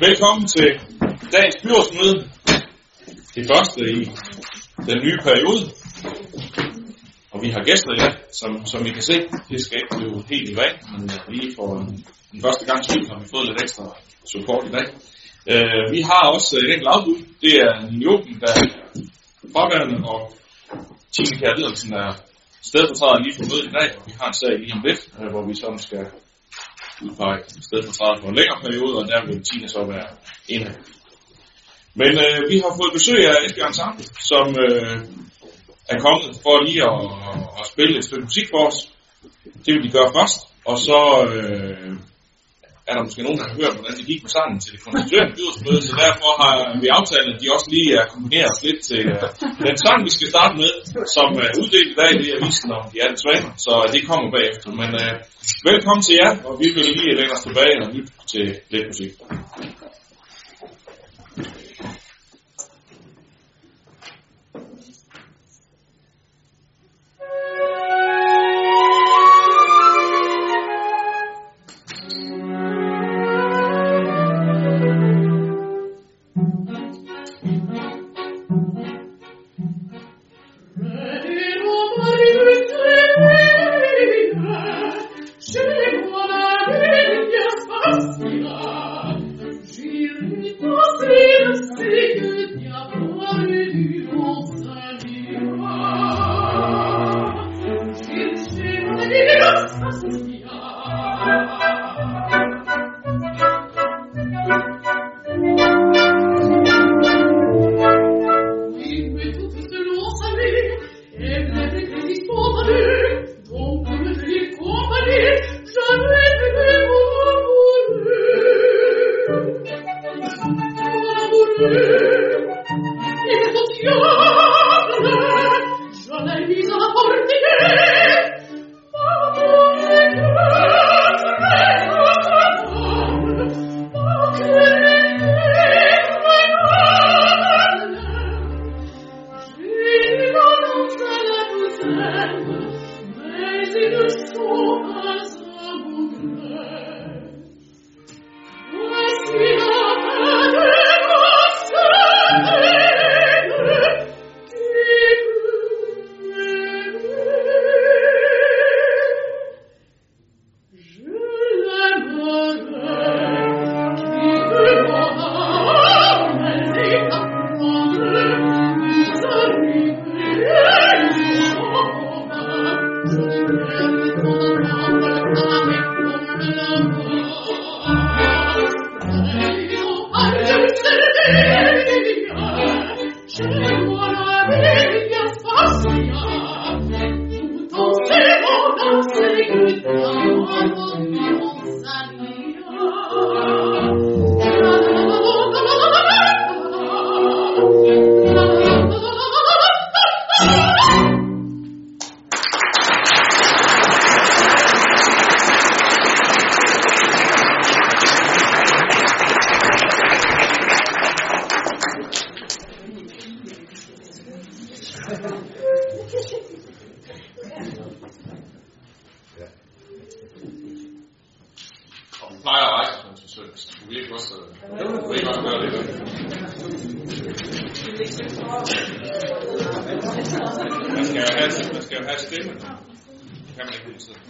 Velkommen til dagens byrådsmøde. Det første i den nye periode. Og vi har gæster i dag, som, som I kan se. Det skal ikke blive helt i vand, men øh, lige for den første gang skyld har vi fået lidt ekstra support i dag. Uh, vi har også øh, et enkelt afbud. Det er Nioben, der er fraværende, og Tine Kjær Lidersen er stedfortræder lige på mødet i dag, og vi har en sag lige om lidt, uh, hvor vi sådan skal udpege stedfortræder for en længere periode, og der vil Tina så være en af Men øh, vi har fået besøg af Esbjørn Sanke, som øh, er kommet for lige at, at spille et stykke musik for os. Det vil de gøre først, og så øh, er der måske nogen, der har hørt, hvordan det gik med sangen til det konstituerende byrådsmøde, så derfor har vi aftalt, at de også lige øh, er os lidt til uh, den sang, vi skal starte med, som øh, er uh, uddelt i dag, det er visen om de alle træner, så det kommer bagefter. Men uh, velkommen til jer, og vi vil lige lægge os tilbage og lytte til lidt musik. 是不是？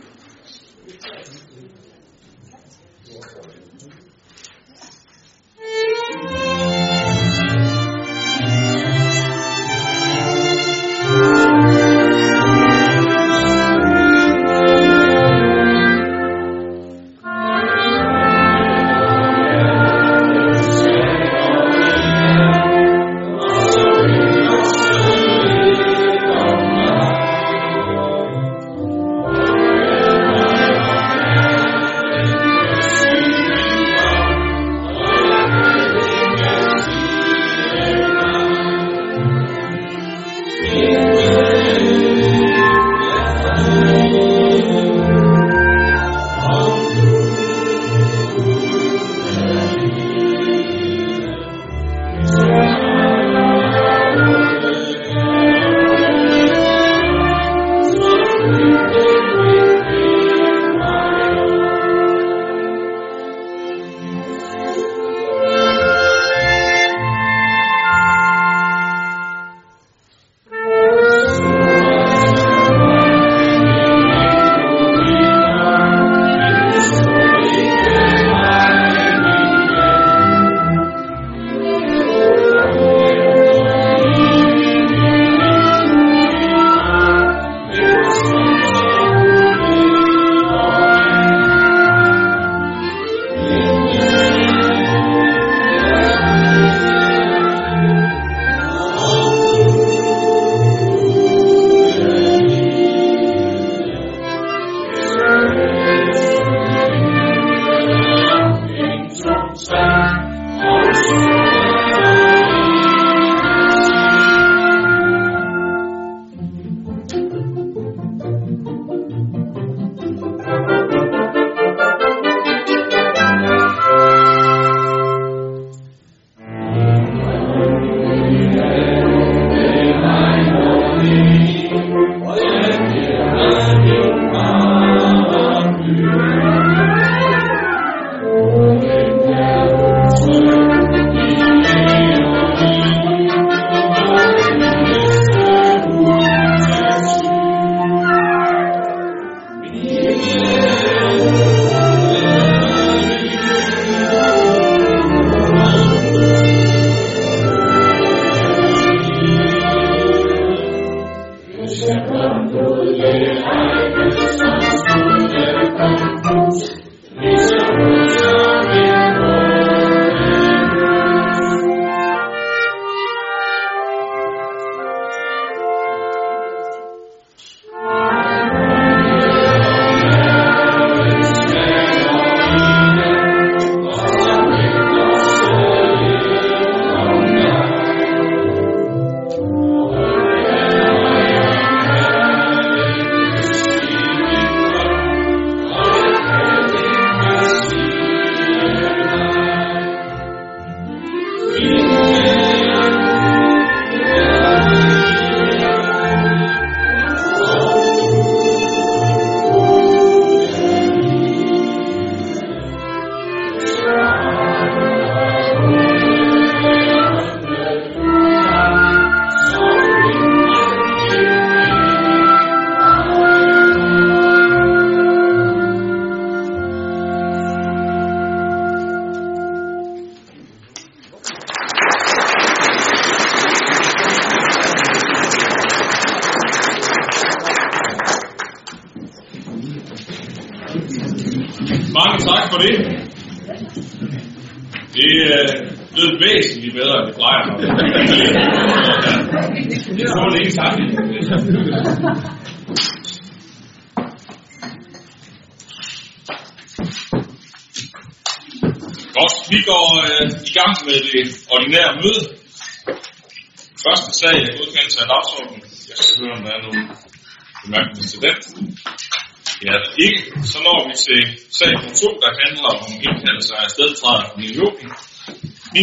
Til den. Det er ikke. Så når vi til sag nummer 2, der handler om indkaldelse af stedtræder for New York.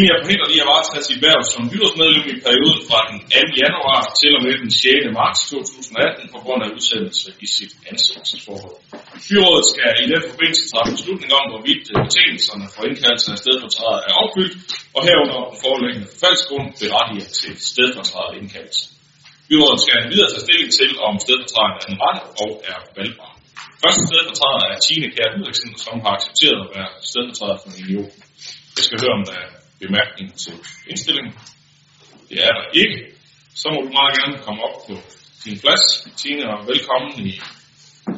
jeg forhindrer lige at varetage sit værv som byrådsmedlem i perioden fra den 2. januar til og med den 6. marts 2018 på grund af udsendelse i sit ansættelsesforhold. Byrådet skal i den forbindelse træffe beslutning om, hvorvidt betingelserne for indkaldelse af stedfortræder er opfyldt, og herunder den forelæggende forfaldsgrund berettiger til stedfortræder indkaldelse. Byrådet skal videre tage stilling til, om stedfortræderen er den rette og er valgbar. Første stedfortræder er Tine Kjær Ulriksen, som har accepteret at være stedfortræder for Milio. Jeg skal høre, om der er bemærkning til indstillingen. Det er der ikke. Så må du meget gerne komme op på din plads. Tine, og velkommen i,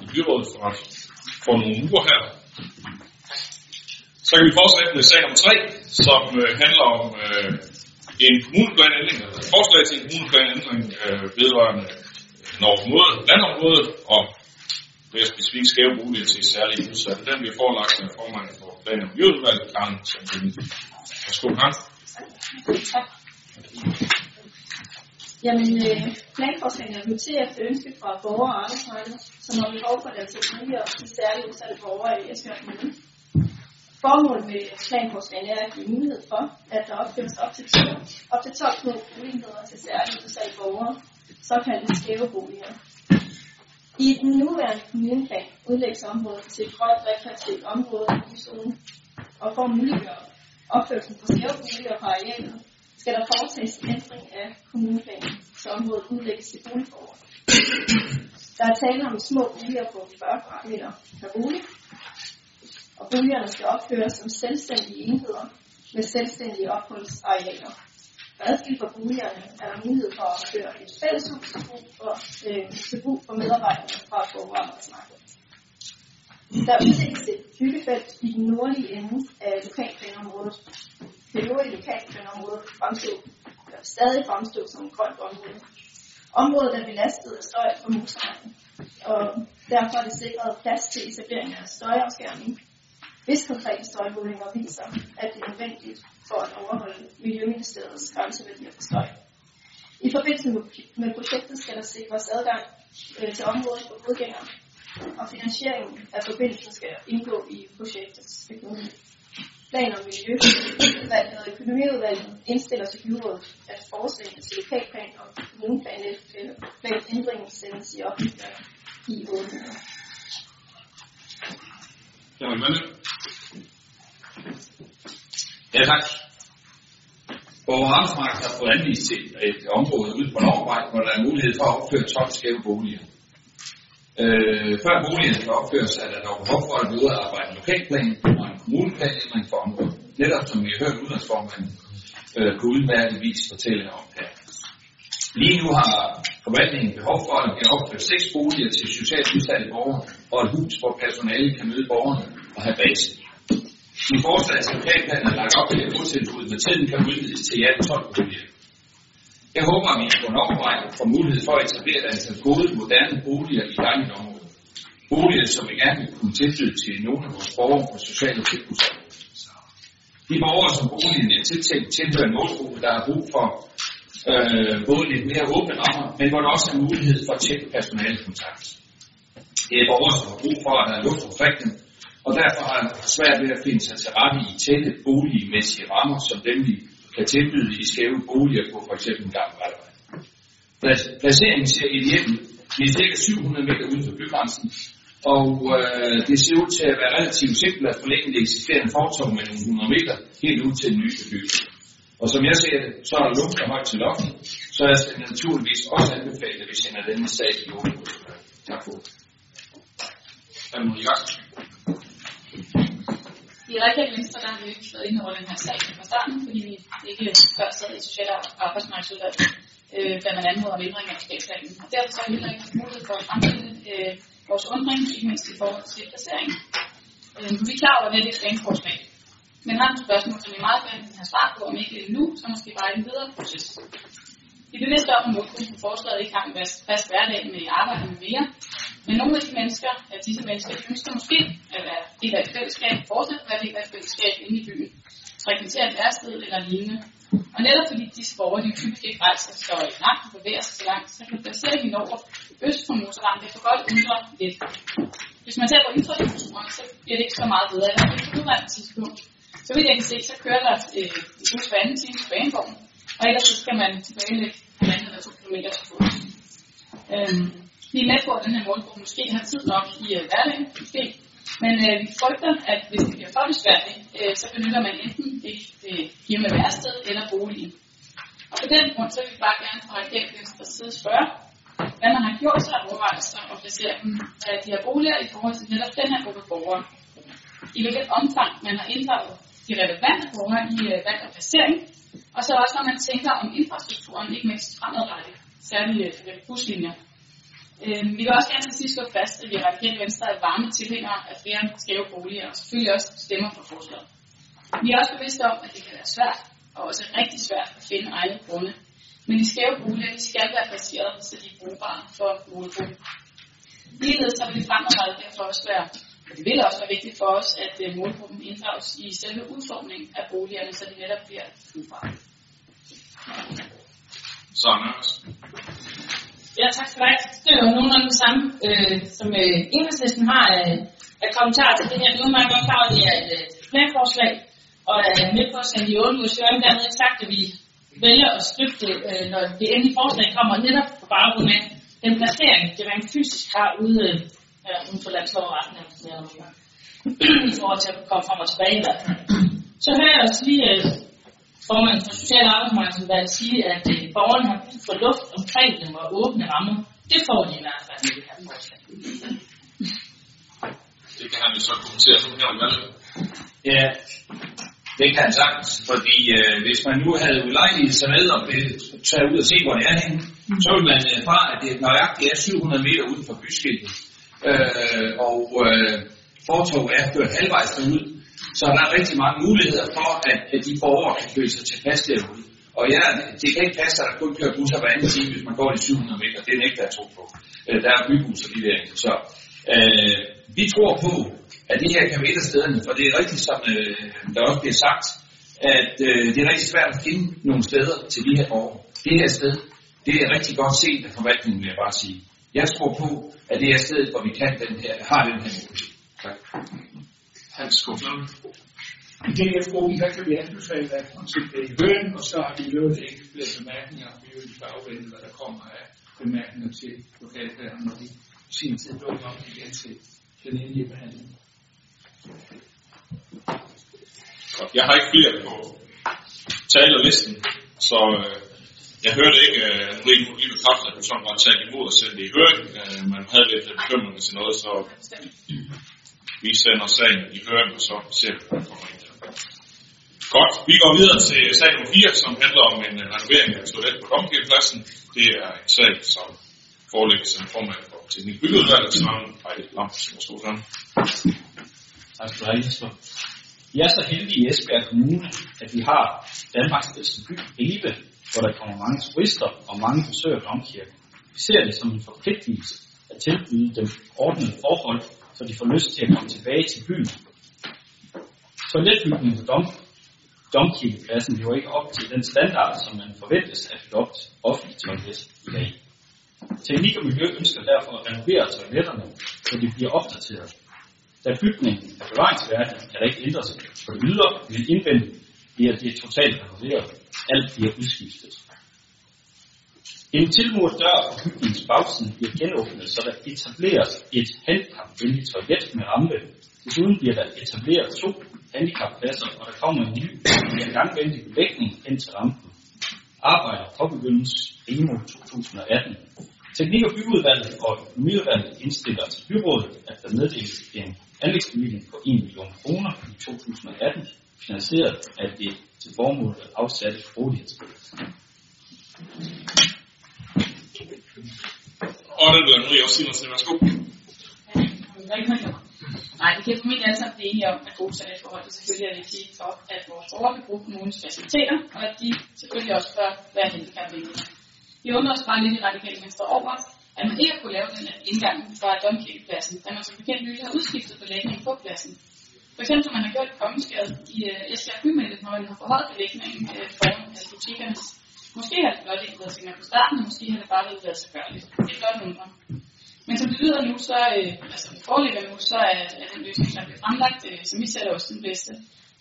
i byrådet for, for nogle uger her. Så kan vi fortsætte med sag nummer 3, som øh, handler om øh, en kommuneplanændring, eller et forslag til en kommuneplanændring øh, vedrørende Norge landområdet og mere specifikt skæve boliger til særlige udsatte. Den bliver forelagt af formanden for plan- og miljøudvalget, Karen Sandin. Værsgo, Karen. Tak. Jamen, øh, planforslagene er noteret efter ønske fra borgere og arbejdsmarkedet, som har behov for deres økonomi og de særlige udsatte borgere i Esbjerg Kommune. Formålet med planforslagene er at give mulighed for, at der opfindes op til 12, op til 12 små boligenheder til særligt udsatte borgere, såkaldte skæve boliger. I den nuværende kommuneplan udlægges området til et grønt rekreativt område i byzonen, og for at muliggøre opførelsen på skæve boliger på arealet, skal der foretages en ændring af kommuneplanen, så området udlægges til boligforhold. Der er tale om små boliger på 40 kvadratmeter per bolig, og boligerne skal opføres som selvstændige enheder med selvstændige opholdsarealer. Adskilt fra boligerne er der mulighed for at opføre et fælleshus til brug for, øh, til brug for medarbejderne fra arbejdsmarkedet. Der udlægges et byggefelt i den nordlige ende af lokalplanområdet. Det nordlige lokalplanområde fremstod, der stadig fremstod som et grønt område. Området er belastet af støj fra motorvejen, og derfor er det sikret plads til etablering af støjafskærmning, hvis konkrete støjmålinger viser, at det er nødvendigt for at overholde Miljøministeriets grænseværdier for støj. I forbindelse med projektet skal der sikres adgang øh, til området for fodgængere, og finansieringen af forbindelsen skal indgå i projektets økonomi. Plan- om Miljøudvalget og Økonomiudvalget indstiller til byrådet, at forslagene til lokalplan og kommuneplan ændringen sendes i offentlighed i 8 måneder. Jamen, Ja, tak. Borg Arbejdsmarked har fået anvist til et område ude på Norgvej, hvor der er mulighed for at opføre 12 skæve boliger. Øh, før boligerne kan opføres, er der dog behov for at udarbejde en lokalplan og en kommuneplanændring for området. Netop som vi har hørt udlandsformanden øh, på udmærket vis fortælle om her. Lige nu har forvaltningen behov for, at der bliver opført seks boliger til socialt udsatte borgere og et hus, hvor personale kan møde borgerne og have base. I forslaget til lokalplanen er lagt op til, at botilbuddet med tiden kan udvides til i alt 12 boliger. Jeg håber, at vi på en overvej får mulighed for at etablere et antal gode, moderne boliger i gamle område. Boliger, som vi gerne vil kunne tilbyde til nogle af vores borgere på sociale tilbud. De borgere, som boligen er tiltænkt, tilhører en målgruppe, der har brug for øh, både lidt mere åbne rammer, men hvor der også er mulighed for at tjekke personalekontakt. Det er borgere, som har brug for, at der er luft omkring dem, og derfor har han svært ved at finde sig til rette i tætte boligmæssige rammer, som dem vi kan tilbyde i skæve boliger på f.eks. en gang Rettervej. Placeringen ser i ideel vi er cirka 700 meter uden for bygrænsen, og øh, det ser ud til at være relativt simpelt at forlænge det eksisterende fortog med nogle 100 meter helt ud til den nye bebyggelse. Og som jeg ser det, så er der luft og højt til loftet, så jeg skal naturligvis også anbefale, at vi sender denne sag i jorden. Tak for det. I radikale venstre, der har vi ikke været inde over den her sag fra starten, fordi vi ikke før sad i Social- og Arbejdsmarkedsudvalget, øh, da man anmoder om ændring af skabsplanen. Og derfor så har vi heller ikke mulighed for at fremstille øh, vores undring, ikke mindst i forhold til placeringen. Øh, vi er klar over, at det er et forslag. Men har nogle spørgsmål, som vi meget gerne vil have svar på, om ikke nu, så måske bare i en videre proces. Vi er bevidste om, at målgruppen for forslaget ikke har en fast hverdag med arbejde med mere, men nogle af de mennesker, at disse mennesker, ønsker måske at være del af et fællesskab, fortsat være del af et fællesskab inde i byen, frekventere et værsted eller lignende. Og netop fordi disse borgere, de typisk ikke rejser så langt og bevæger sig så langt, så kan placeringen over øst på motorvejen, det for godt undre lidt. Hvis man ser på infrastrukturen, så bliver det ikke så meget bedre, eller på nuværende tidspunkt. Så vidt jeg kan se, så kører der øh, en bus hver anden time på banegården, og ellers så skal man tilbagelægge halvanden eller to kilometer til fods. Øhm, vi er med på, at den her målgruppe måske har tid nok i uh, hverdagen, måske. Men øh, vi frygter, at hvis det bliver for besværligt, øh, så benytter man enten det det øh, firma værsted eller boligen. Og på den grund, så vil vi bare gerne fra radikalt venstre side spørge, hvad man har gjort sig af overvejelser og placere dem af de her boliger i forhold til netop den her gruppe borgere. I hvilket omfang man har inddraget de relevante borgere i øh, valg og placering, og så også når man tænker om infrastrukturen, ikke mindst fremadrettet, særligt øh, buslinjer. Øh, vi vil også gerne til sidst slå fast, at vi i Radikale Venstre er varme tilhængere af flere skæve boliger, og selvfølgelig også stemmer for forslaget. Vi er også bevidste om, at det kan være svært, og også rigtig svært at finde egne grunde. Men de skæve boliger, de skal være placeret, så de er brugbare for målgruppen. Ligeledes så vil det fremadrettet derfor også være, det vil også være vigtigt for os, at øh, målgruppen inddrages i selve udformningen af boligerne, så de netop bliver brugbare. Så. Ja, tak for det. Det er jo nogenlunde det samme, øh, som øh, enhedslisten har øh, af kommentarer til det her. Nu er man godt klar, at det er et øh, planforslag, og er med på at sende de 8 ugers høring. Dermed ikke sagt, at vi vælger at støtte det, øh, når det endelige forslag kommer, netop på baggrund af den placering, det rent fysisk har ude, øh, uden for landslovretten, i forhold til at komme frem og tilbage i hvert fald. Så hører jeg også lige øh, formanden for Social Arbejdsmarkedsudvalget sige, at øh, borgerne har brug for luft omkring dem og åbne rammer. Det får de i hvert fald i det her forslag. Det kan han jo så kommentere nu her om. Ja, det kan han sagtens, fordi øh, hvis man nu havde ulejlighed sig med og tage ud og se, hvor det er henne, så ville man erfare, at det nøjagtigt er 700 meter uden for byskiltet. Øh, og øh, fortog er kørt halvvejs derud, så der er rigtig mange muligheder for, at, at de borgere kan føle sig tilpas derude. Og ja, det kan ikke passe, at der kun kører busser hver anden time, hvis man går de 700 meter. Det er ikke, der er tro på. Øh, der er bybusser lige der. Så øh, vi tror på, at det her kan være et af stederne, for det er rigtigt, som øh, der også bliver sagt, at øh, det er rigtig svært at finde nogle steder til de her borgere. Det her sted, det er rigtig godt set af forvaltningen, vil jeg bare sige. Jeg tror på, at det er stedet, hvor vi kan den her, har den her mulighed. Tak. Hans Koflund. I DF-gruppen, der kan vi anbefale, at man skal det i høring, og så har vi løbet ikke flere bemærkninger. Vi vil lige afvente, hvad der kommer af bemærkninger til lokalplanen, når de sin tid dukker op igen til den endelige behandling. Jeg har ikke flere på talerlisten, så øh, jeg hørte ikke, øh, at nu lige, lige bekræfte, at hun sådan var taget imod og sende det i høring. Øh, man havde lidt øh, bekymring til noget, så vi sender sagen i høring, og så ser vi, hvad der kommer ind der. Godt, vi går videre til sag nummer 4, som handler om en renovering af toilet på Domkirkepladsen. Det er en sag, som forelægges en formand for teknik byggeudvalget, Søren Ejle Lams. Værsgo, Søren. Tak skal du have, Jesper. Vi er så heldige i Esbjerg Kommune, at vi har Danmarks bedste by, Ribe, hvor der kommer mange turister og mange besøger Domkirken. Vi ser det som en forpligtelse at tilbyde dem ordnede forhold, så de får lyst til at komme tilbage til byen. Toiletbygningen på Dom, Domkirkepladsen lever ikke op til den standard, som man forventes at et offentligt toilet i dag. Teknik og Miljø ønsker derfor at renovere toiletterne, så de bliver opdateret. Da bygningen er bevaringsværdig, kan der ikke ændres på det ydre, men indvendigt bliver det totalt renoveret. Alt bliver udskiftet. En tilmuret dør på bygningens bagside bliver genåbnet, så der etableres et handicapvenligt toilet med rampe. Desuden bliver der etableret to handicappladser, og der kommer en ny en gangvendig belægning hen til rampen. Arbejdet påbegyndes primo 2018. Teknik- og byudvalget og økonomiudvalget indstiller til byrådet, at der meddeles en anlægsbevilling på 1 million kroner i 2018, finansieret af det til formål at afsatte rådighedsbeløb. Og den bliver Marie også sige værsgo. Nej, vi kan formentlig alle sammen blive enige om, at gode salatforhold det selvfølgelig er vigtigt for, at vores borgere kan bruge kommunens faciliteter, og at de selvfølgelig også bør være handicapvenlige. Vi undrer os bare lidt i radikale venstre over, at man ikke kunne lave den indgang fra Domkirkepladsen, da man som bekendt nylig har udskiftet belægningen på pladsen. For eksempel, som man har gjort i Kommeskade i øh, Esbjerg Bymætte, når man har forholdt belægningen øh, foran uh, butikkernes. Måske har det blot ikke været sikkert på starten, og måske har det bare været så gørligt. Det er blot undre. Men som det lyder nu, så, øh, altså det foreligger nu, så er, er den løsning, der bliver fremlagt, øh, som vi sætter også den bedste.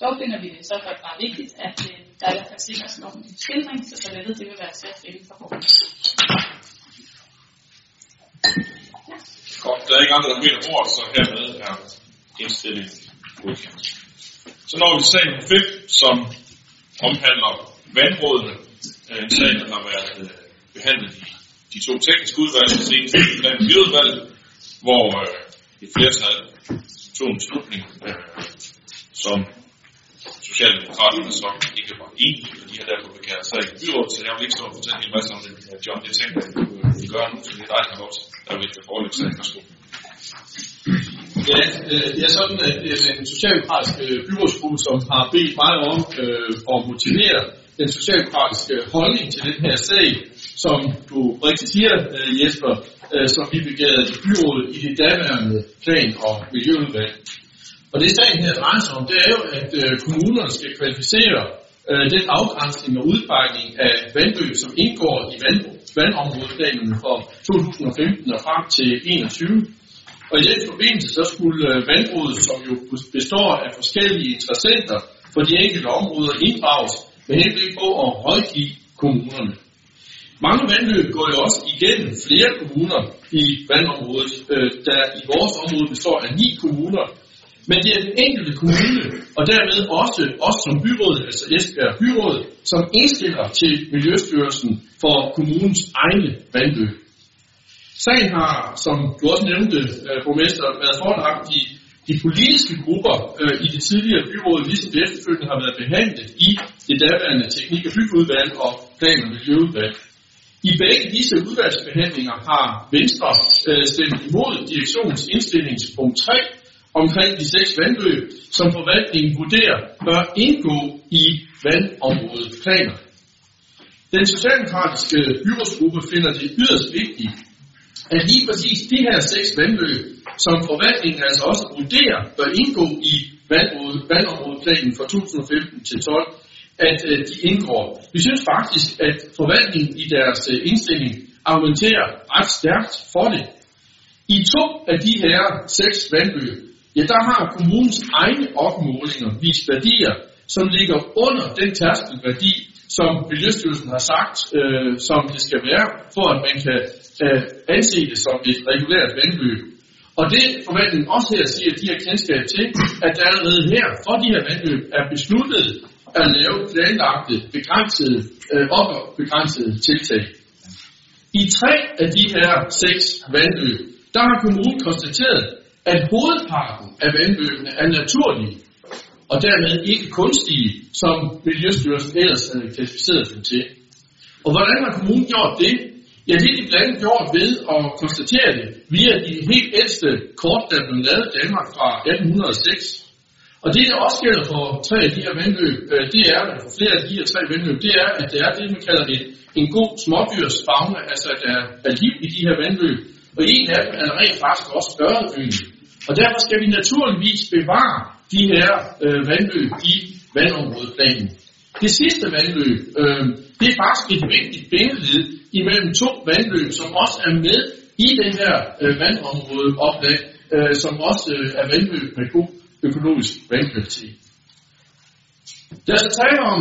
Dog finder vi det så godt bare vigtigt, at øh, der i hvert fald sikres en ordentlig skildring, så toilettet det vil være til at finde for borgerne. Godt, der er ikke andre, der mener ord, så hermed er indstillingen godkendt. Så når vi til sag nummer 5, som omhandler vandrådene. Øh, en sag, der har været øh, behandlet i de to tekniske udvalg, og senest i plan udvalg, hvor øh, et flertal tog en beslutning, som Socialdemokraterne så ikke var enige i, og de har derfor begæret sig i byrådet, så jeg vil ikke stå og fortælle en masse om det. John, det tænker jeg, du vil gøre nu, så det er dig, der har lov til. Der vil jeg forelægge sagen. Værsgo. Ja, øh, det er sådan, at det er den socialdemokratiske øh, byrådsgruppe, som har bedt mig om øh, at motivere den socialdemokratiske øh, holdning til den her sag, som du rigtig siger, øh, Jesper, øh, som vi begærede i byrådet i det daværende plan- og miljøudvalg. Og det sagen her drejer sig om, det er jo, at øh, kommunerne skal kvalificere øh, den afgrænsning og udpegning af vandløb, som indgår i vand, vandområdeplanen for 2015 og frem til 2021. Og i den forbindelse så skulle øh, vandrådet, som jo består af forskellige interessenter for de enkelte områder, inddrages med henblik på at rådgive kommunerne. Mange vandløb går jo også igennem flere kommuner i vandområdet, øh, der i vores område består af ni kommuner. Men det er den enkelte kommune, og dermed også os som byråd, altså Esbjerg Byråd, som indstiller til Miljøstyrelsen for kommunens egne vandløb. Sagen har, som du også nævnte, øh, borgmester, været forelagt i de politiske grupper øh, i det tidligere byråd, ligesom det efterfølgende har været behandlet i det daværende teknik- og byggeudvalg og plan- og miljøudvalg. I begge disse udvalgsbehandlinger har Venstre øh, stemt imod direktionens indstillingspunkt 3 omkring de seks vandløb, som forvaltningen vurderer bør indgå i vandområdeplaner. Den socialdemokratiske byrådsgruppe finder det yderst vigtigt, at lige præcis de her seks vandløb, som forvaltningen altså også vurderer, bør indgå i vandområdeplanen for 2015 til 12, at øh, de indgår. Vi synes faktisk, at forvaltningen i deres øh, indstilling argumenterer ret stærkt for det. I to af de her seks vandløb, ja, der har kommunens egne opmålinger vist værdier, som ligger under den tærskelværdi, som Miljøstyrelsen har sagt, øh, som det skal være, for at man kan øh, anse det som et regulært vandløb. Og det forvaltningen også her siger, at de har kendskab til, at der allerede her for de her vandløb er besluttet at lave planlagte, begrænsede, øh, op og begrænsede tiltag. I tre af de her seks vandløb, der har kommunen konstateret, at hovedparten af vandløbene er naturlige, og dermed ikke kunstige, som Miljøstyrelsen ellers havde klassificeret dem til. Og hvordan har kommunen gjort det? Ja, det er de blandt andet gjort ved at konstatere det via de helt ældste kort, der blev lavet i Danmark fra 1806. Og det, der også gælder for tre af de her vandløb, øh, det er, for flere af de her tre vandløb, det er, at det er det, man kalder det, en god smådyrsfagne, altså at der er liv i de her vandløb. Og en af dem er rent faktisk også ørredynge. Og derfor skal vi naturligvis bevare de her øh, vandløb i vandområdeplanen. Det sidste vandløb, øh, det er faktisk et vigtigt bindeled imellem to vandløb, som også er med i den her øh, vandområdeoplag, øh, som også øh, er vandløb med god økologisk vandkvalitet. Der er tale om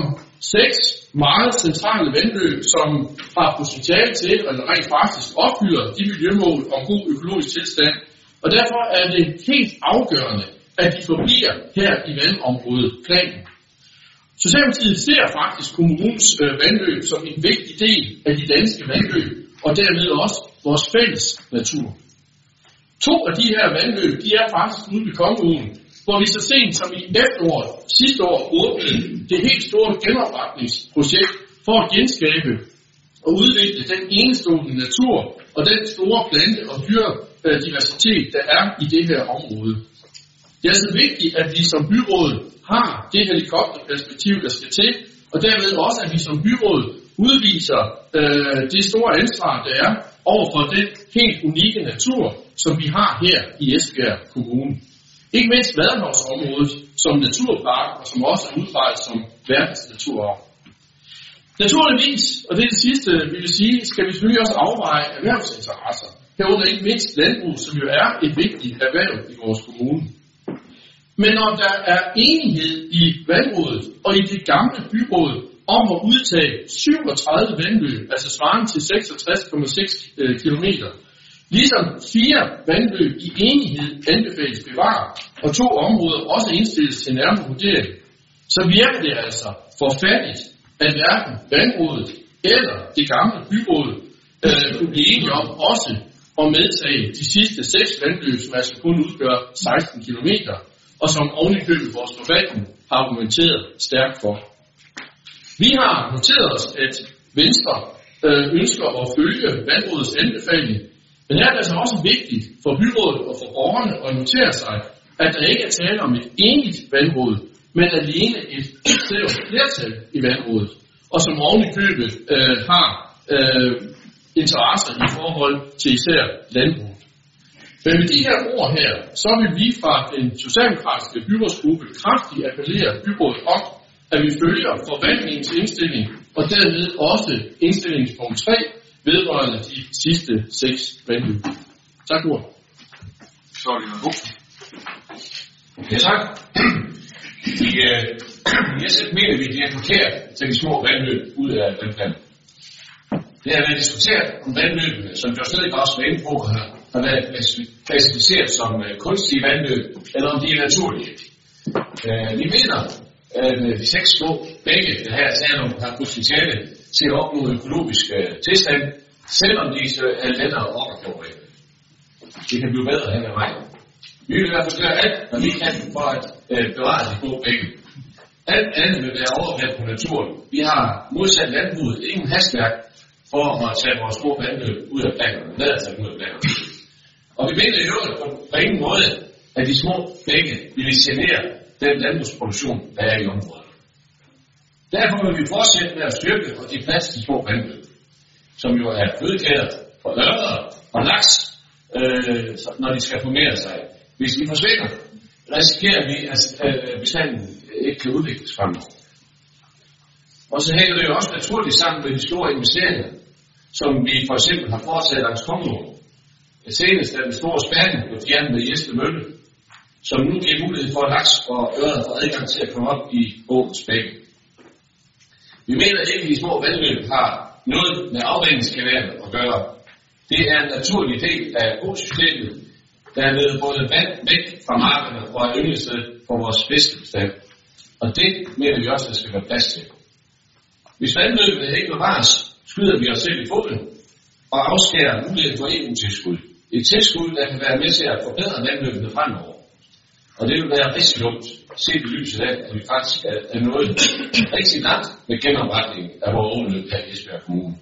seks meget centrale vandløb, som har potentiale til, eller rent faktisk opfylder de miljømål om god økologisk tilstand, og derfor er det helt afgørende, at de forbliver her i vandområdet planen. Socialdemokratiet ser faktisk kommunens øh, vandløb som en vigtig del af de danske vandløb, og dermed også vores fælles natur. To af de her vandløb, de er faktisk ude ved Kongeåen, hvor vi så sent som i efteråret sidste år åbnede det helt store genopretningsprojekt for at genskabe og udvikle den enestående natur og den store plante- og dyrediversitet, der er i det her område. Det er så vigtigt, at vi som byråd har det helikopterperspektiv, der skal til, og dermed også, at vi som byråd udviser øh, det store ansvar, der er over for den helt unikke natur, som vi har her i Esbjerg Kommune. Ikke mindst Vadehavsområdet som naturpark, og som også er udpeget som verdensnaturarv. Naturligvis, og det er det sidste, vi vil sige, skal vi selvfølgelig også afveje erhvervsinteresser. Herunder ikke mindst landbrug, som jo er et vigtigt erhverv i vores kommune. Men når der er enighed i valgrådet og i det gamle byråd om at udtage 37 vandløb, altså svarende til 66,6 km, øh, ligesom fire vandløb i enighed anbefales bevaret, og to områder også indstilles til nærmere vurdering, så virker det altså forfærdeligt, at hverken vandrådet eller det gamle byråd øh, kunne blive enige om også at medtage de sidste seks vandløb, som altså kun udgør 16 km, og som ovenikøbet vores forfatning har argumenteret stærkt for. Vi har noteret os, at Venstre øh, ønsker at følge vandrådets anbefaling, men her er det altså også vigtigt for byrådet og for borgerne at notere sig, at der ikke er tale om et enigt vandråd, men alene et snævert flertal i vandrådet, og som ovenikøbet øh, har øh, interesser i forhold til især landbruget. Men med de her ord her, så vil vi fra den socialdemokratiske byrådsgruppe kraftigt appellere byrådet om, at vi følger forvaltningens indstilling, og dermed også indstillingspunkt 3 vedrørende de sidste seks vandløb. Tak for Så er det noget. Ja, tak. I, øh, I SF mener vi, er forkert tage de små vandløb ud af den plan. Det har været diskuteret om vandløbene, som jo stadig også var inde på, har, har været klassificeret som øh, kunstige vandløb, eller om de er naturlige. Øh, vi mener, at øh, de seks små bække, der her taler om, har potentiale til at opnå økologisk tilstand, selvom de er lettere op at. Det kan blive bedre hen ad vejen. Vi vil i hvert fald gøre alt, hvad vi kan for at øh, bevare de gode bække. Alt andet vil være overgreb på naturen. Vi har modsat landbruget ingen hastværk for at tage vores små vandløb ud af planerne. Lad os tage ud af planerne. Og vi mener i øvrigt på, på ingen måde, at de små bække vil genere den landbrugsproduktion, der er i området. Derfor vil vi fortsætte med at styrke og give plads til små vandløb, som jo er fødekæder for ørder og laks, øh, når de skal formere sig. Hvis de forsvinder, risikerer vi, at øh, bestanden ikke kan udvikles fremover. Og så hænger det jo også naturligt sammen med de store investeringer, som vi for eksempel har foretaget langs Kongo. seneste er den store spænding på fjernet med Jesle Mølle, som nu giver mulighed for, at laks og ørred får adgang til at komme op i åens bække. Vi mener ikke, at de små vandløb har noget med afvandingskanaler at gøre. Det er en naturlig del af økosystemet, der er ved både vand væk fra markerne og er yndlingsted for vores fiskebestand. Og det mener vi også, at der skal være plads til. Hvis vandløbene ikke bevares, skyder vi os selv i foden og afskærer muligheden for EU-tilskud. Et tilskud, der kan være med til at forbedre vandløbet fremover. Og det vil være rigtig dumt, set i lyset af, at vi faktisk er, er nået rigtig langt med genopretningen af vores åbenløb her i Esbjerg Kommune.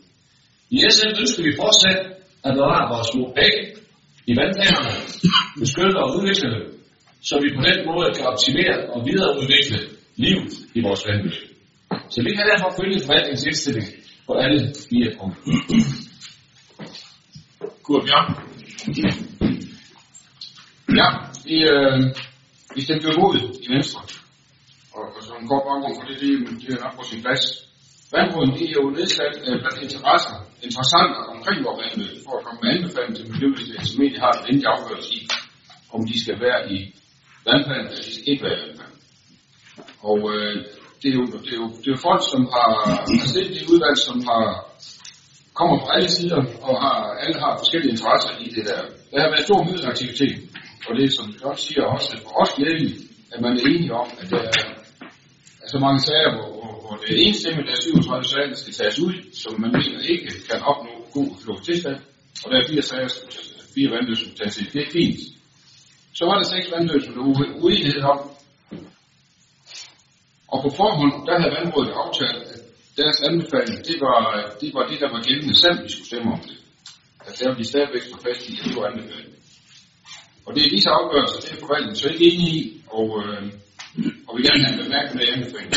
I SF ønsker vi fortsat at bevare vores små bække i vandplanerne, beskytte og udvikle dem, så vi på den måde kan optimere og videreudvikle livet i vores vandløb. Så vi kan derfor følge forvaltningens indstilling på alle fire punkter. Kurt Bjørn. Ja, vi, øh, vi stemte jo imod i Venstre. Og, og som en kort baggrund for det, det, det er nok på sin plads. Vandråden de er jo nedsat øh, blandt interesser, interessanter omkring vores vandløb, øh, for at komme med anbefaling til Miljøministeriet, som egentlig har en endelig afgørelse i, om de skal være i vandplanen, eller de skal ikke være i vandplanen. Og øh, det, er jo, det, er jo, det er jo folk, som har, har stillet de udvalg, som har kommer fra alle sider, og har, alle har forskellige interesser i det der. Der har været stor middelaktivitet, og det er, som vi godt siger, også for os glædeligt, at man er enige om, at der er, så mange sager, hvor, hvor, hvor det er stemme, der er 37 sager, der skal tages ud, som man mener ikke kan opnå god økologisk tilstand, og der er fire sager, fire vandløb, som tages ud. Det er fint. Så var der seks vandløb, som der var uenighed om, og på forhånd, der havde vandrådet aftalt, deres anbefaling, det var, det var det, der var gældende selv, vi skulle stemme om det. Altså, at der vil de stadigvæk stå fast i, at det var anbefaling. Og det er disse afgørelser, det er forvaltningen så ikke enige i, og, øh, og vi gerne have bemærket med anbefalingen.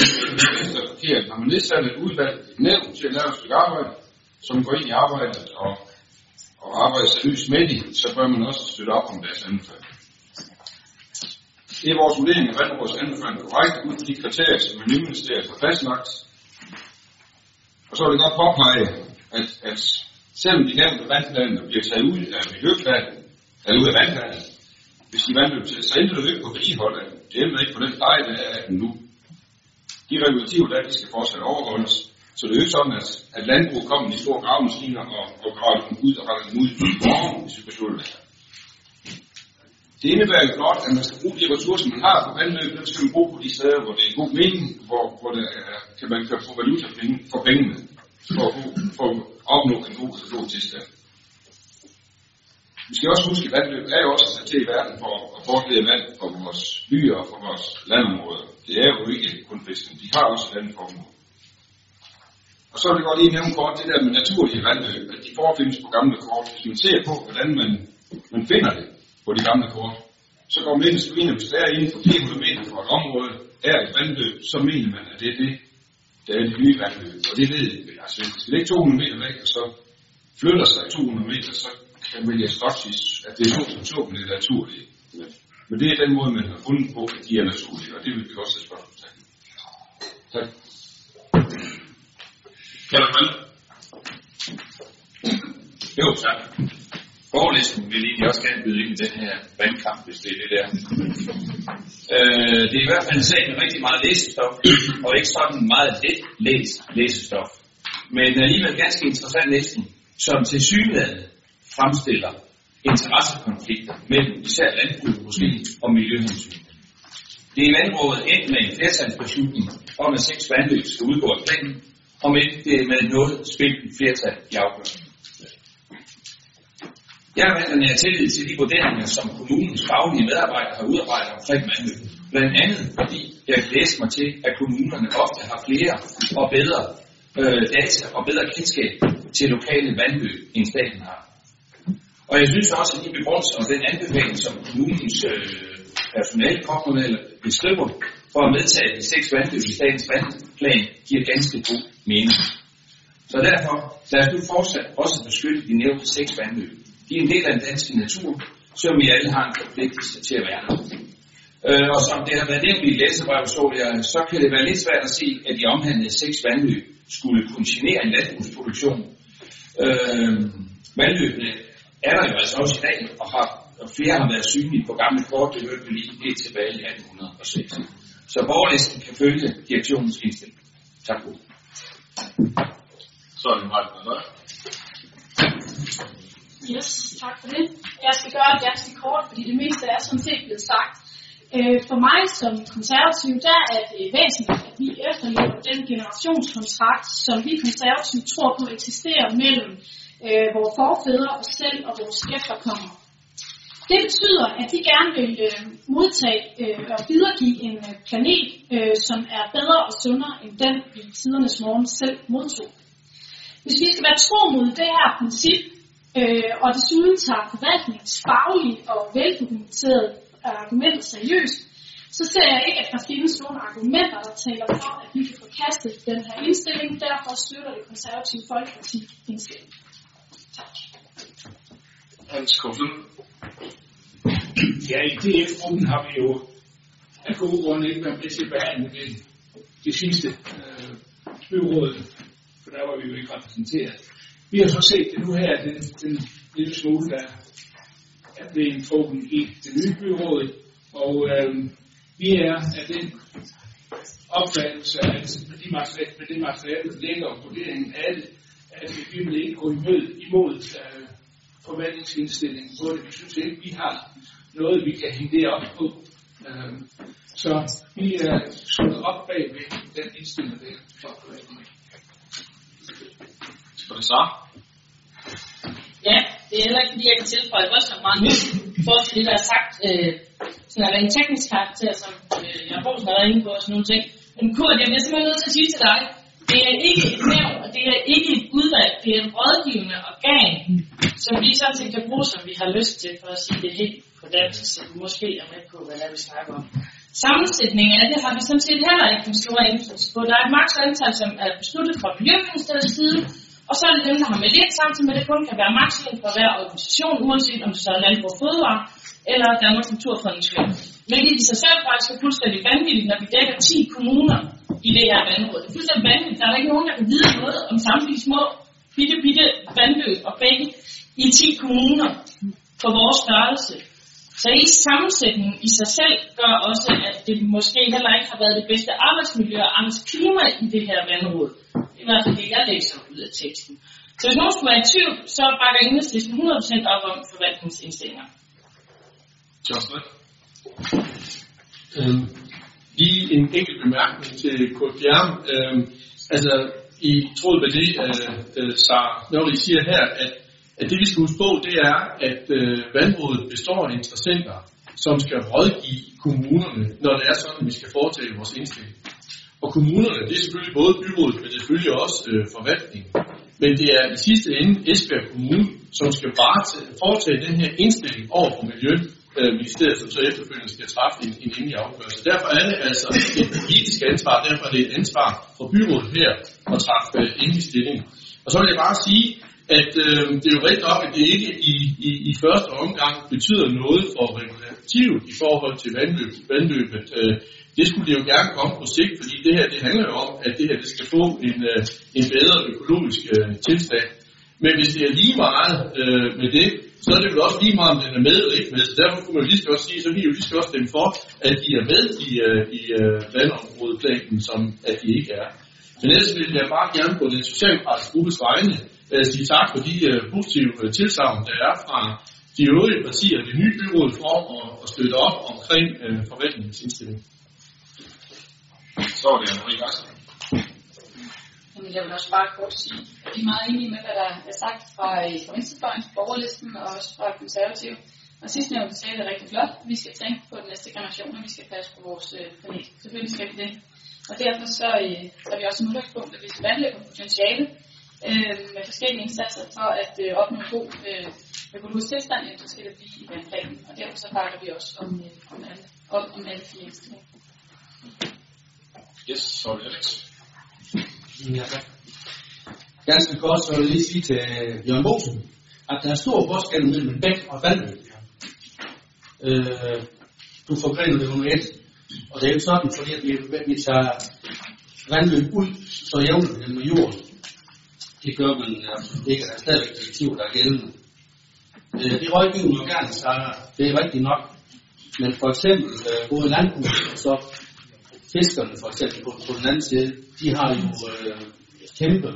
Det er forkert. Når man nedsætter et udvalg, et nævn til at lave et stykke arbejde, som går ind i arbejdet og, og arbejder seriøst med det, så bør man også støtte op om deres anbefaling. Det er vores vurdering af vandrådets anbefaling korrekt ud fra de kriterier, som Miljøministeriet har fastlagt, og så vil jeg godt påpege, at, at selvom de nævnte vandplaner bliver taget ud af miljøplanen, eller ud af vandplanen, hvis de vandløb til, så ændrer det ikke på vedligeholdet. Det ændrer ikke på den fejl, der er af den nu. De regulativer der, de skal fortsat overholdes. Så det er jo ikke sådan, at, at landbruget kommer i store gravemaskiner og, og graver dem ud og retter dem ud i morgen, hvis vi beslutter det. Det indebærer jo blot, at man skal bruge de ressourcer, man har på vandløb, dem skal man bruge på de steder, hvor det er god mening, hvor, hvor det er, kan man kan få valuta for pengene, for for at opnå en god, god tilstand. Vi skal også huske, at vandløb er jo også sat til i verden for at fortlede vand for vores byer og for vores landområder. Det er jo ikke kun fisken, de har også et andet. Og så vil jeg godt lige nævne kort det der med naturlige vandløb, at de forefindes på gamle kort. Hvis man ser på, hvordan man, man finder det på de gamle kort, så går man ind og screener, hvis der er inden for 400 meter fra et område, er et vandløb, så mener man, at det er det, der er det nye vandløb. Og det ved vi. Altså, hvis det ligger 200 meter væk, og så flytter sig 200 meter, så kan man jo godt sige, at det er to som så, men det er naturligt. Men det er den måde, man har fundet på, at de er naturlige, og det vil vi også have spørgsmål til. Tak. Kan du vel? Jo, tak. Borgerlisten vil egentlig også gerne byde ind i den her vandkamp, hvis det er det der. Øh, det er i hvert fald en sag med rigtig meget læsestof, og ikke sådan meget let læs læsestof. Men alligevel ganske interessant læsning, som til synligheden fremstiller interessekonflikter mellem især landbruget måske og miljøhensyn. Det er vandrådet endt med en flertalsbeslutning om, at seks vandløb skal udgå af planen, om ikke det er med noget spilt flertal i afgørelsen. Jeg har valgt at nære tillid til de vurderinger, som kommunens faglige medarbejdere har udarbejdet omkring Malmø. Blandt andet fordi jeg læser mig til, at kommunerne ofte har flere og bedre øh, data og bedre kendskab til lokale vandløb, end staten har. Og jeg synes også, at de begrundelser og den anbefaling, som kommunens øh, personale eller beskriver for at medtage de seks vandløb i statens vandplan, giver ganske god mening. Så derfor lad os nu fortsat også beskytte de nævnte seks vandløb. De er en del af den danske natur, som vi alle har en forpligtelse til at værne om. Øh, og som det har været nævnt i læsebrevet, så, jeg, så kan det være lidt svært at se, at de omhandlede seks vandløb skulle kunne genere en landbrugsproduktion. Øh, vandløbene er der jo altså også i dag, og har og flere har været synlige på gamle kort, det hørte vi lige helt tilbage i 1806. Så borgerlisten kan følge direktionens indstilling. Tak for. Så er det meget. Yes, tak for det. Jeg skal gøre det ganske kort, fordi det meste er sådan set blevet sagt. Øh, For mig som konservativ, der er det væsentligt, at vi efterlever den generationskontrakt, som vi konservative tror på eksisterer mellem øh, vores forfædre, os selv og vores efterkommere. Det betyder, at de gerne vil øh, modtage øh, og videregive en øh, planet, øh, som er bedre og sundere end den, vi tidernes morgen selv modtog. Hvis vi skal være tro mod det her princip, øh, og desuden tager forvaltningsfaglige og veldokumenterede argumenter seriøst, så ser jeg ikke, at der findes nogle argumenter, der taler for, at vi kan forkaste den her indstilling. Derfor støtter det konservative folkeparti indstillingen. Tak. Hans Koflund. Ja, i DF-gruppen har vi jo af gode grunde ikke været med til at behandle det, det sidste øh, byråd, for der var vi jo ikke repræsenteret. Vi har så set det nu her, den, den lille smule, der er blevet trukket i det nye byråd, og øh, vi er af den opfattelse, at med, de materiale, med det materiale, der ligger og vurderingen af det, at vi vil ikke gå imod, imod øh, forvaltningsindstillingen på det. Vi synes ikke, vi har noget, vi kan hænge det op på. Øh, så vi er slået op bag ved den indstilling, der er for forvaltningen. Skal det så? Ja, det er heller ikke, fordi jeg kan tilføje voldsomt meget nyt for det, der er sagt, øh, sådan er en teknisk karakter, som øh, jeg har har været inde på og sådan nogle ting. Men Kurt, jeg bliver simpelthen nødt til at sige til dig, det er ikke et nævn, og det er ikke et udvalg, det er et rådgivende organ, som vi sådan set kan bruge, som vi har lyst til, for at sige det helt på dansk, så du måske er med på, hvad det er, vi snakker om. Sammensætningen af det har vi sådan set heller ikke en stor indflydelse på. Der er et maks antal, som er besluttet fra Miljøministeriets side, og så er det dem, der har meldt ind samtidig med, at det kun kan være maks for hver organisation, uanset om det så er Landbrug Fødevare eller Danmarks Naturfredningsfond. Hvilket i sig selv faktisk er fuldstændig vanvittigt, når vi dækker 10 kommuner i det her vandråd. Det er fuldstændig vanvittigt. Der er ikke nogen, der kan vide noget om samtlige små, bitte, bitte vandløb og bække i 10 kommuner for vores størrelse. Så i sammensætningen i sig selv gør også, at det måske heller ikke har været det bedste arbejdsmiljø og arbejdsklima i det her vandråd. I hvert fald det, jeg læser ud af teksten. Så hvis nogen skulle være i tvivl, så bakker enhedslisten 100% op om forvaltningsindstillinger. John Øhm, lige en enkelt bemærkning til Kurt Bjerg. Øhm, altså, i tråd med det, øh, øh når Sarah Nørri siger her, at, at det vi skal huske på, det er, at øh, vandrådet består af interessenter, som skal rådgive kommunerne, når det er sådan, at vi skal foretage vores indstilling. Og kommunerne, det er selvfølgelig både byrådet, men det er selvfølgelig også øh, forvaltningen. Men det er i sidste ende Esbjerg Kommune, som skal bare foretage den her indstilling over for Miljøministeriet, som så efterfølgende skal træffe en, en endelig afgørelse. Derfor er det altså et politisk ansvar, derfor er det et ansvar for byrådet her at træffe øh, endelig stilling. Og så vil jeg bare sige, at øh, det er jo rigtigt nok, at det ikke i, i, i første omgang betyder noget for regulativet i forhold til vandløb, vandløbet. Øh, det skulle det jo gerne komme på sigt, fordi det her det handler jo om, at det her det skal få en, øh, en bedre økologisk øh, tilstand. Men hvis det er lige meget øh, med det, så er det vel også lige meget, om den er med eller ikke med. Så derfor kunne man jo lige så godt sige, så vi jo lige så godt stemme for, at de er med i, øh, i øh, vandområdeplanen, som at de ikke er. Men ellers vil jeg bare gerne på den socialdemokratiske gruppes vegne øh, sige tak for de øh, positive øh, tilsavn, der er fra de øvrige partier, det nye byråd for at, at støtte op omkring øh, forvaltningens indstilling. Så var det Anne-Marie Larsen. Jamen, jeg vil også bare kort sige, at vi er meget enige med, hvad der er sagt fra, fra Venstrefløjen, borgerlisten og også fra konservative. Og sidst nævnte sagde det rigtig flot. Vi skal tænke på den næste generation, og vi skal passe på vores øh, planet. Selvfølgelig skal vi det. Og derfor så, øh, så er vi også som udgangspunkt, at vi skal vandle på potentiale øh, med forskellige indsatser for at øh, opnå en god øh, økologisk tilstand, ja, så skal det blive i vandplanen. Og derfor så bakker vi også om, øh, om, alle, om, om alle fire indstillinger. Yes, så er det Alex. Ja, tak. Ganske kort, så vil jeg lige sige til øh, Jørgen Bosen, at der er stor forskel mellem en bæk og et vandløb. Øh, du forgrener det under et, og det er jo sådan, fordi at vi, vi tager vandløb ud så jævner jævnligt med jorden. Det gør man øh, absolut ikke, der er stadigvæk direktiver, der er gældende. Øh, det rådgivende organ, så Det er rigtigt nok. Men for eksempel øh, både landbrug og så fiskerne for eksempel på, på den anden side, de har jo øh, kæmpe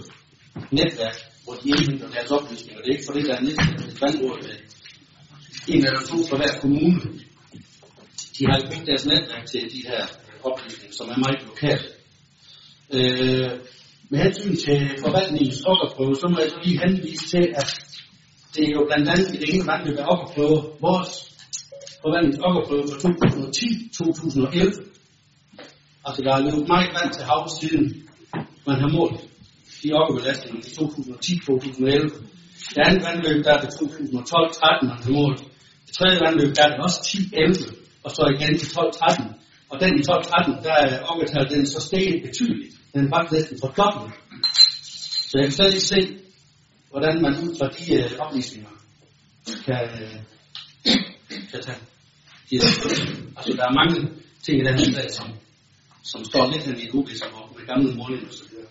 netværk, hvor de indhenter deres oplysninger. Det er ikke for det, der er næsten et vandråd med en eller to for hver kommune. De har jo brugt deres netværk til de her oplysninger, som er meget lokalt. Øh, med hensyn til forvaltningens okkerprøve, så må jeg så lige henvise til, at det er jo blandt andet i det ene vandløb af okkerprøve, vores forvaltningens okkerprøve fra 2010-2011. Altså, der er løbet meget vand til havet siden man har målt de oppebelastninger i 2010-2011. Det andet vandløb, der er det 2012-13, man har målt. Det tredje vandløb, der er det også 10-11, og så igen i 12-13. Og den i 12-13, der er okkertallet den så steget betydeligt. Den er faktisk næsten fordoblet. Så jeg kan slet ikke se, hvordan man ud fra de øh, oplysninger kan, øh, kan tage. De, altså, der er mange ting i den her sag, som, som står lidt i et som og med gamle måling og så videre.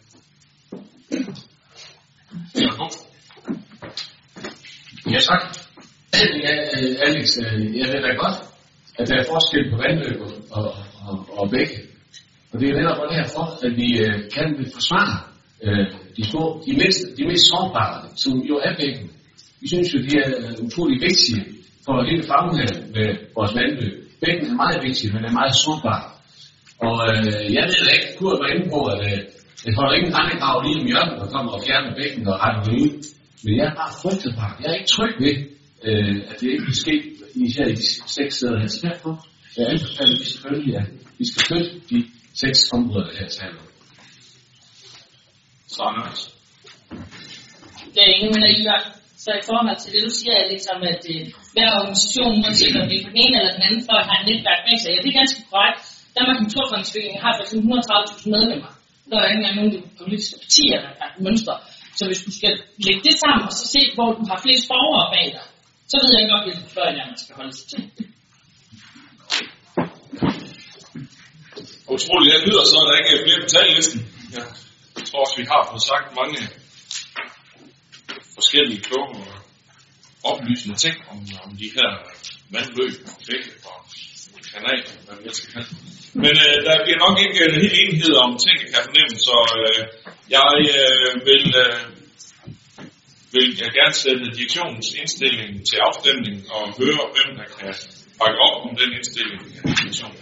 Ja, tak. Ja, øh, Alex, øh, jeg ved da godt, at der er forskel på vandløb og, og, og, og bække. Og det er netop derfor, at vi øh, kan forsvare øh, de, små, de, mest, de mest sårbare, som jo er bækken. Vi synes jo, de er øh, utrolig vigtige for hele faglighed med vores vandløb. Bækken er meget vigtig, men er meget sårbar. Og øh, jeg ved da ikke, Kurt var inde på, at øh, jeg holder ingen rendegrav lige om hjørnet, og kommer og fjerner bækken og retter det ud. Men jeg er bare frygtet bare. Jeg er ikke tryg ved, øh, at det ikke vil ske, især i de seks steder her. Så derfor jeg anbefaler vi selvfølgelig, at vi skal flytte de seks områder, der her taler om. Så Anders. Det er ingen med i Så i forhold til det, du siger, Alex, om at øh, hver organisation, uanset om det er på den ene eller den anden, for at have et netværk med sig, ja, det er ganske korrekt. Danmarks Naturfredningsforening har for eksempel 130.000 medlemmer. Der er ikke engang nogen af de politiske partier, der har mønstre. Så hvis du skal lægge det sammen og så se, hvor du har flest borgere bag dig, så ved jeg godt, hvilken fløj der man skal holde sig til. Utroligt, jeg lyder så, at der ikke er flere på tallisten. Ja. Jeg tror også, vi har fået sagt mange forskellige kloge og oplysende ting om, om de her vandløb og bække og ikke, hvad jeg skal have. Men øh, der bliver nok ikke en helt enighed om ting, jeg kan fornemme, så øh, jeg øh, vil, øh, vil jeg gerne sætte direktionens indstilling til afstemning og høre, hvem der kan bakke op om den indstilling af direktionen.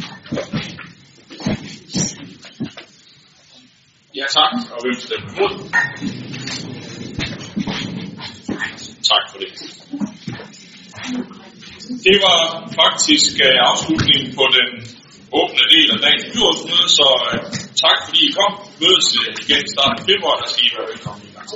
Ja tak, og hvem stemmer imod? Tak for det. Det var faktisk uh, afslutningen på den åbne del af dagens byrådsmøde, så uh, tak fordi I kom. Mødes uh, igen i starten af februar, der skal I være velkommen i gang.